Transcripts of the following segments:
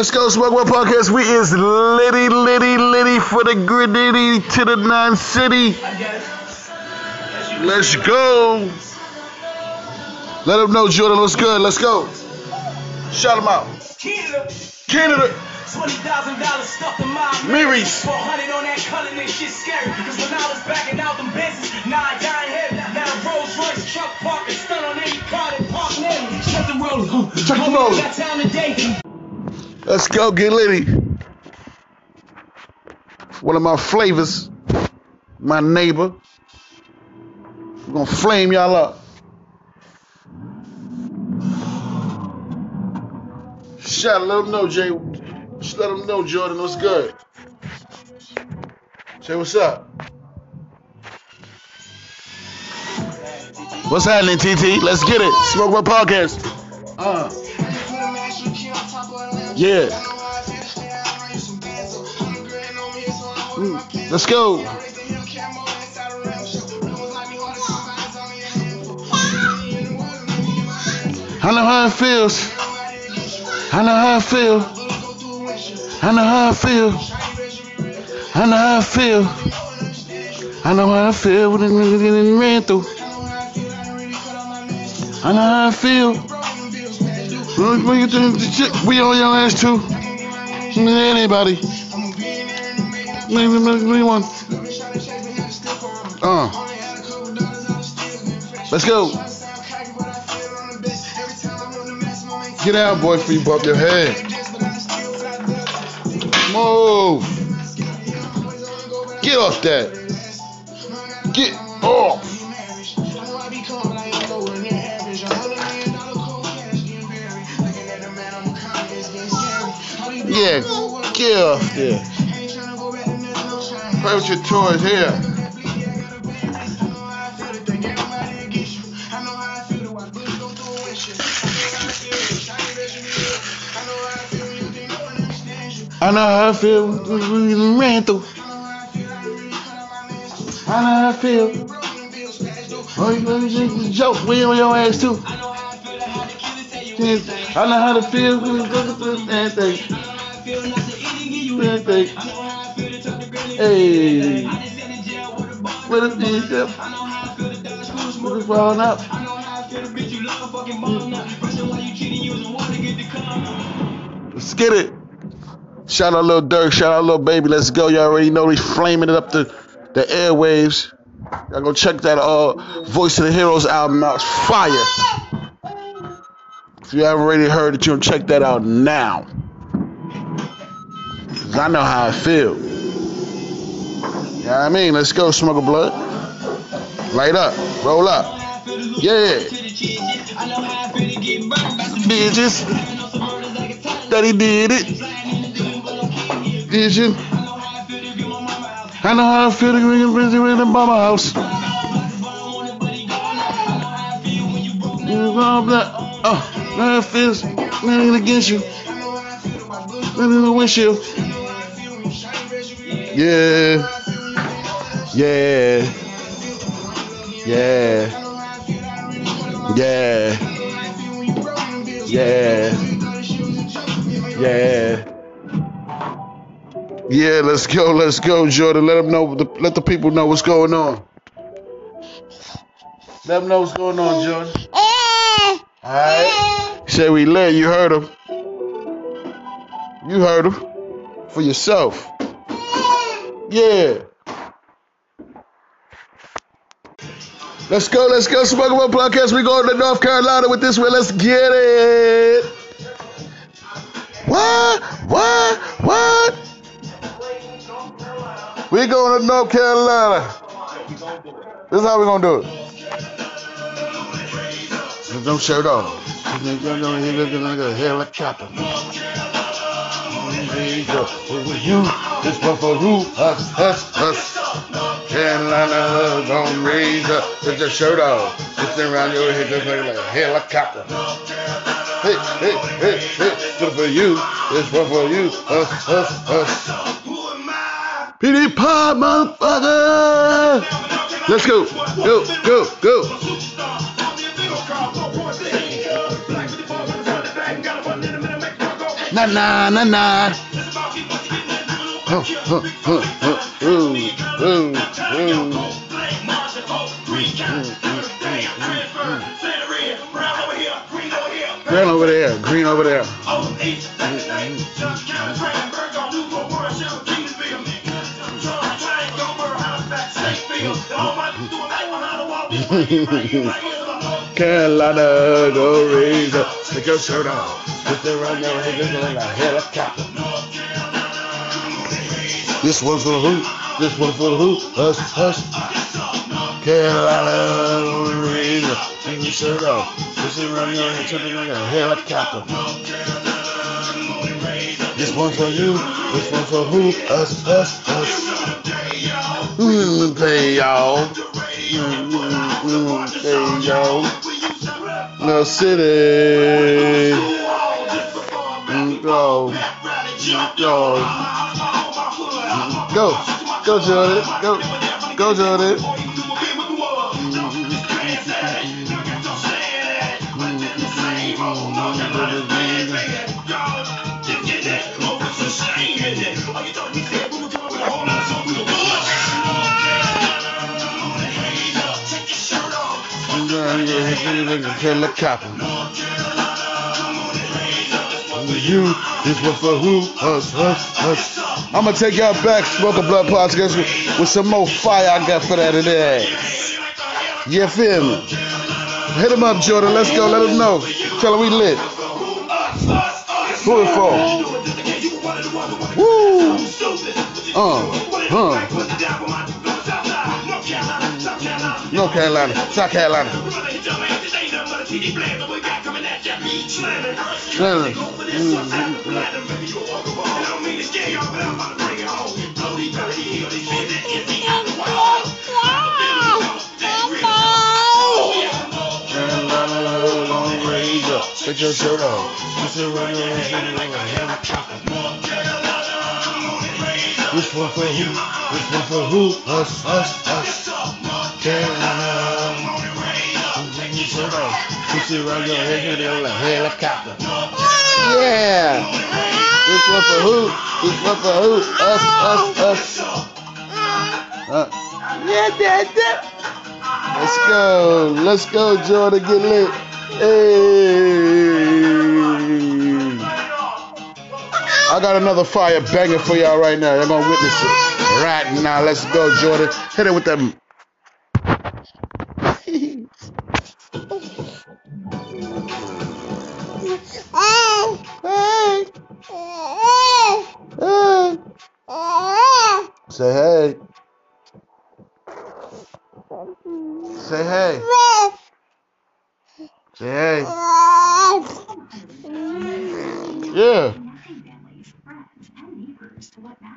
Let's go, Smoke One Podcast. We is litty, litty, litty for the gritty to the nine city. Let's go. Let them know Jordan looks good. Let's go. Shout them out. Canada, Canada. twenty thousand dollars stuffed in my Mary's. Four hundred on that color, that shit scary. Cause when I was backing out them business, now I dying heavy. Got a Rolls Royce truck park and stun on any car that park near me. Check the roller. Check the Homie, roller. Got time today. Let's go, get litty. One of my flavors, my neighbor. We're gonna flame y'all up. Shout, let them know, Jay. Just let them know, Jordan, what's good. Say what's up. What's happening, TT? Let's get it. Smoke my podcast. Uh, yeah. Mm, Let's go. I know how it feels. I know how I feel. I know how I feel. I know how I feel. I know how I feel when it getting ran through. I know how I feel. We on your ass too. Anybody. Maybe one. Uh. Let's go. Get out, boy, before you bump your head. Move. Get off that. Get off. Yeah, get off there. Play with your toys here. I know how I feel when we ran through. I know how I feel. Oh, you gonna just a joke. We on your ass too. I know how to feel when we go through that thing. That thing. Hey. What if this up? What if falling up? Let's get it. Shout out Lil Durk, shout out Lil Baby. Let's go. Y'all already know he's flaming it up the, the airwaves. Y'all go check that uh Voice of the Heroes album out. It's fire. If you haven't already heard it, you can check that out now. I know how I feel. You know what I mean? Let's go, smoke a blood. Light up, roll up. Yeah. Bitches. That he did it. Did you? I know how I feel to be busy in the mama house. You. Oh, now it feels nothing against you. Nothing in the windshield. Yeah. Yeah. Yeah. Yeah. Yeah. Yeah. Yeah, let's go, let's go, Jordan. Let them know, let the people know what's going on. Let them know what's going on, Jordan. All right. Say we lit. You heard him. You heard him for yourself. Yeah. Let's go, let's go. Smoke One Podcast. We going to North Carolina with this one. Let's get it. What? What? What? We going to North Carolina. This is how we gonna do it. Don't show it off. A helicopter. You, this one for who? Us, us, us. Carolina gonna raise up. Put your shirt off. Just around your head just like a helicopter. Hey, hey, hey, hey. This for you. This one for you. Us, us, us. PD Pod, motherfucker! Let's go, go, go, go. na na na na. Green over there, green over there. Carolina, go up, take your shirt off, put the run just like a helicopter. This one for who? This one for who? Us, us. Carolina, go raise up, take your shirt off, put the run your head just like a helicopter. This one for you, this one for who? Us, us, us. Who pay y'all? Mm, There you go. No city. Go. Go. Go. Go, Jordan. Go. Go, Jordan. Helicopter. You, this one for who? Us, us, us. I'm gonna take y'all back, smoke Smoking Blood Podcast, with, some more fire I got for that today. You feel me? Hit him up, Jordan. Let's go. Let him know. Tell him we lit. Who it for? Woo! Uh, huh. North Carolina, South Carolina. Sure. Carolina, your shirt off. You say run your head like a helicopter. This one for who? This one for who? Us, us, us. Carolina. Take your shirt off. You say run your head like a helicopter. Yeah. This one for who? This one for who? Us, us, us. Let's go. Let's go, Jordan. Get lit. Hey. I got another fire banger for y'all right now. Y'all gonna witness it right now. Let's go, Jordan. Hit it with them. Say hey. Say hey. Say hey. Yeah.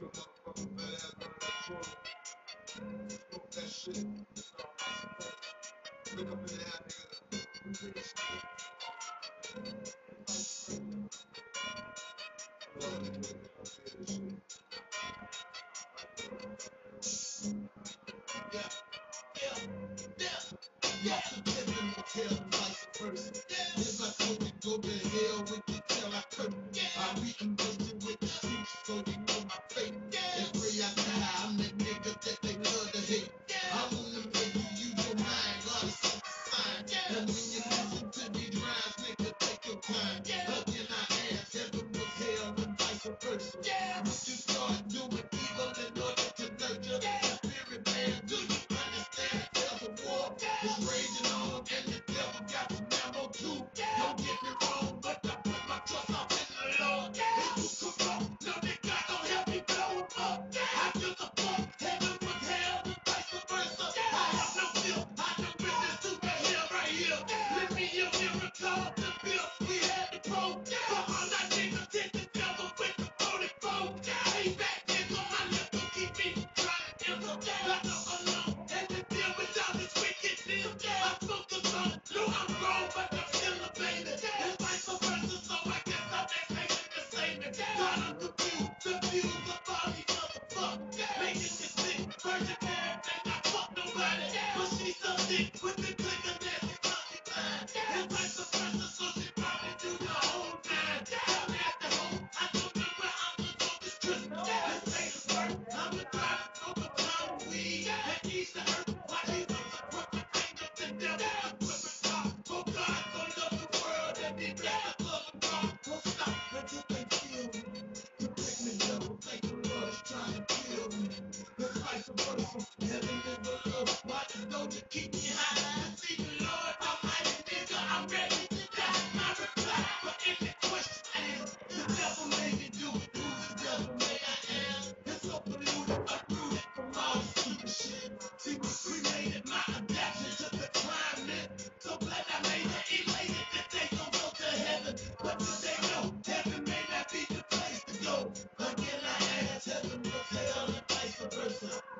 Look up in the hat, nigga. Sign.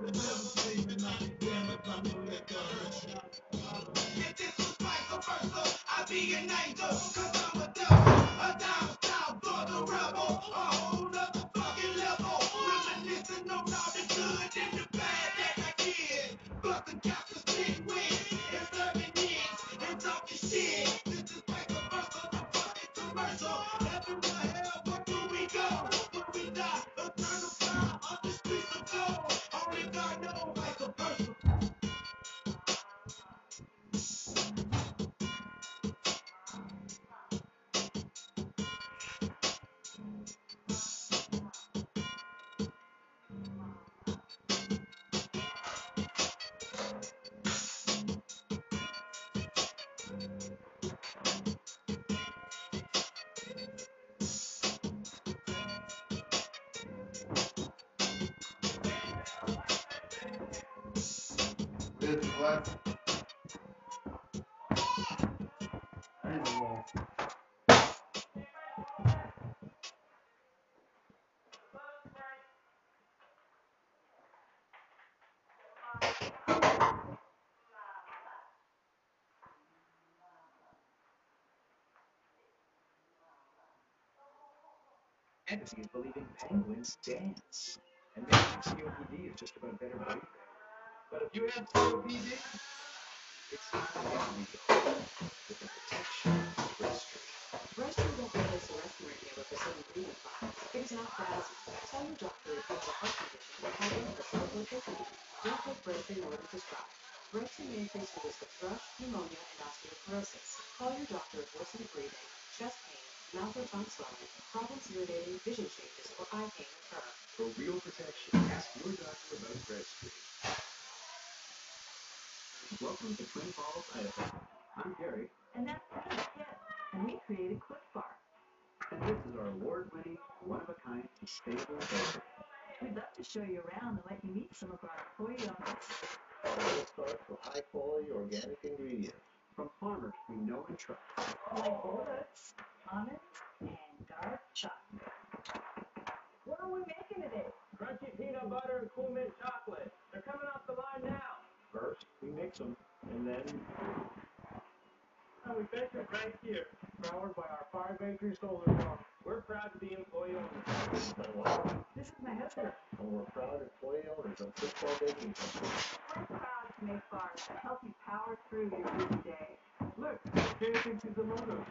I damn if I know this was I'd be an angel, cause I'm Ain't no more. Fantasy is believing penguins dance. And maybe COPD is just about better breathing. You have it's to real with the protection Breztri. Breztri don't replace a restroom inhaler for certain breathing problems. It is not asthma. Tell your doctor if you have a heart condition or have any facility. Don't take Breztri more than prescribed. Breztri may increase the risk of thrush, pneumonia, and osteoporosis. Call your doctor if worsening breathing, chest pain, mouth or tongue swelling, problems urinating, vision changes, or eye pain occur. For real protection, ask your doctor about Breztri. Welcome to Twin Falls, Idaho. I'm Gary, And that's Kit. And we created Quick Bar. and this is our award-winning, one-of-a-kind, sustainable program. We'd love to show you around and let you meet some of our employee owners. All sourced from high quality organic ingredients. From farmers we know and trust. like oats, almonds, and dark chocolate. What are we making today? Crunchy peanut butter and cool mint chocolate. They're coming off the line now. First, we mix them, and then And we bake it right here. Powered by our Fire Bakery Solar Farm. We're proud to be employee owners. This is my husband. and we're proud employee owners of Football Baking Company. We're proud to make bars that help you power through your busy day. Look, pay attention to the logo.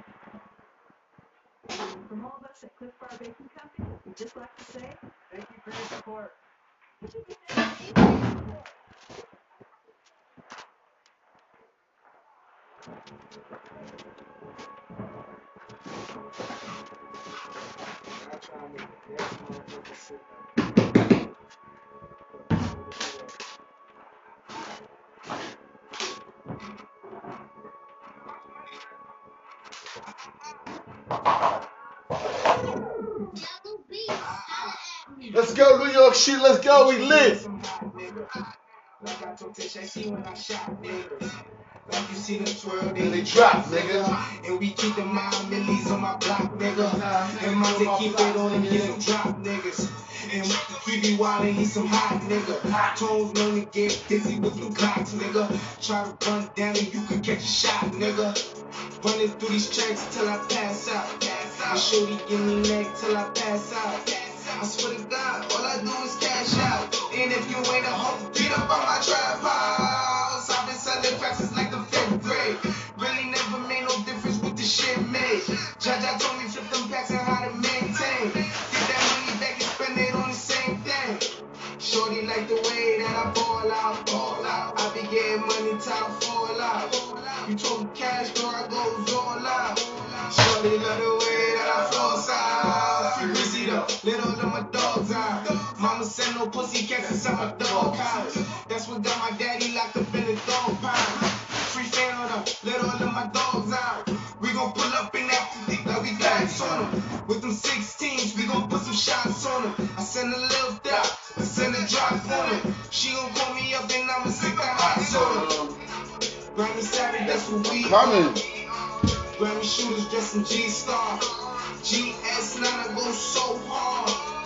And from all of us at Clif Bar Baking Company, we'd just like to say, Thank you for your support. Let's go, New York shit. Let's go. We lit. Like you see the twirl, And they drop, nigga. And we keep the mild millies on my block, nigga. And Monte keep it on and get them drop, niggas. And we be wildin', he some hot nigga. Tones known to get dizzy with them clocks, nigga. Try to run down and you could catch a shot, nigga. Running through these tracks till I pass out. Pass out. Shorty give me neck till I pass out. I swear to God, all I do is cash out. And if you ain't a hoe, get up on my trap Shorty like the way that I ball out, ball out. I be getting money top fall out. You talking cash, girl, I goes all out. Shorty love the way that I flow out. Free busy though, little of my dogs out. Mama send no pussy cats inside my dog house. That's what got my daddy locked up in the dog pound. Free fan on them, little of my dogs out. We gon' pull up in that like we got on them. With them 16s, we gon' put some shots on them. I send a little a drop on them. She gon' call me up and I'ma stick the hot them. Grammy Savage, that's what we Coming. Grammy shooters dressed in G-Star. GS9, I go so hard.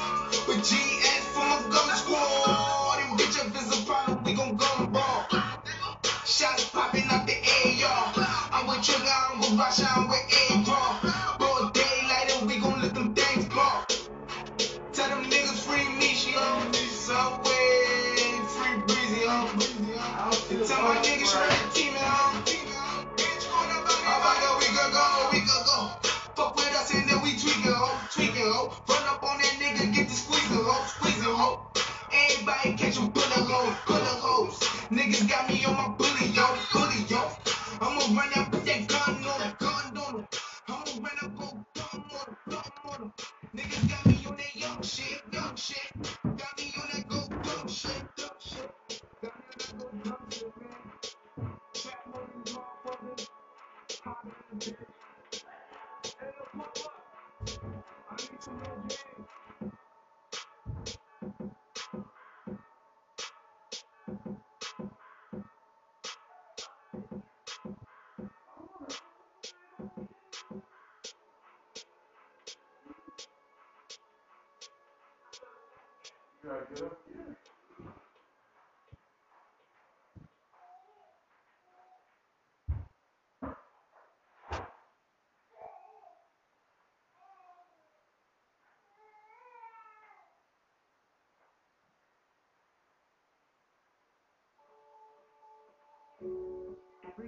I'ma Every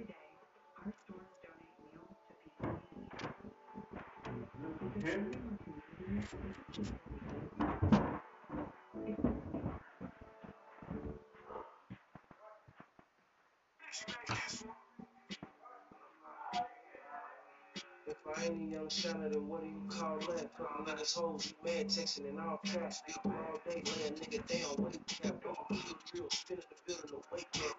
day, our stores donate meals to people in I ain't a young shiner, then what do you call that? Fucking niggas hoes, you mad texting in all caps. All day, laying nigga down, wake cap. Don't keep real, spinning the building to wake up.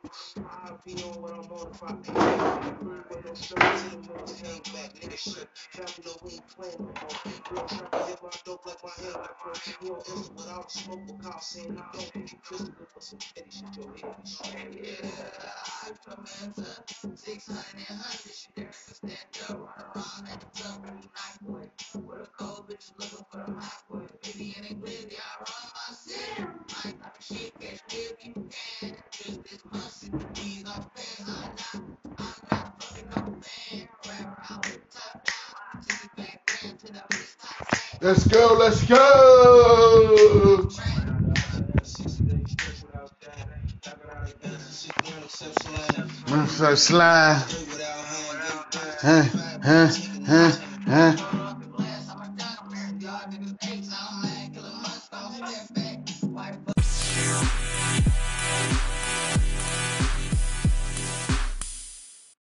I'll be on what I'm on if I ain't back. With no shirt to the hang back, nigga shit. Family know we ain't playing no more. Real trying to hit my dope like my hand got broke. He on Insta without smoke, but call saying he don't. He crystal for some petty shit, your head. Yeah, I come into 600 and 100 shit, there stand up, run around Let's go, let's go. So slide. Huh, huh, huh.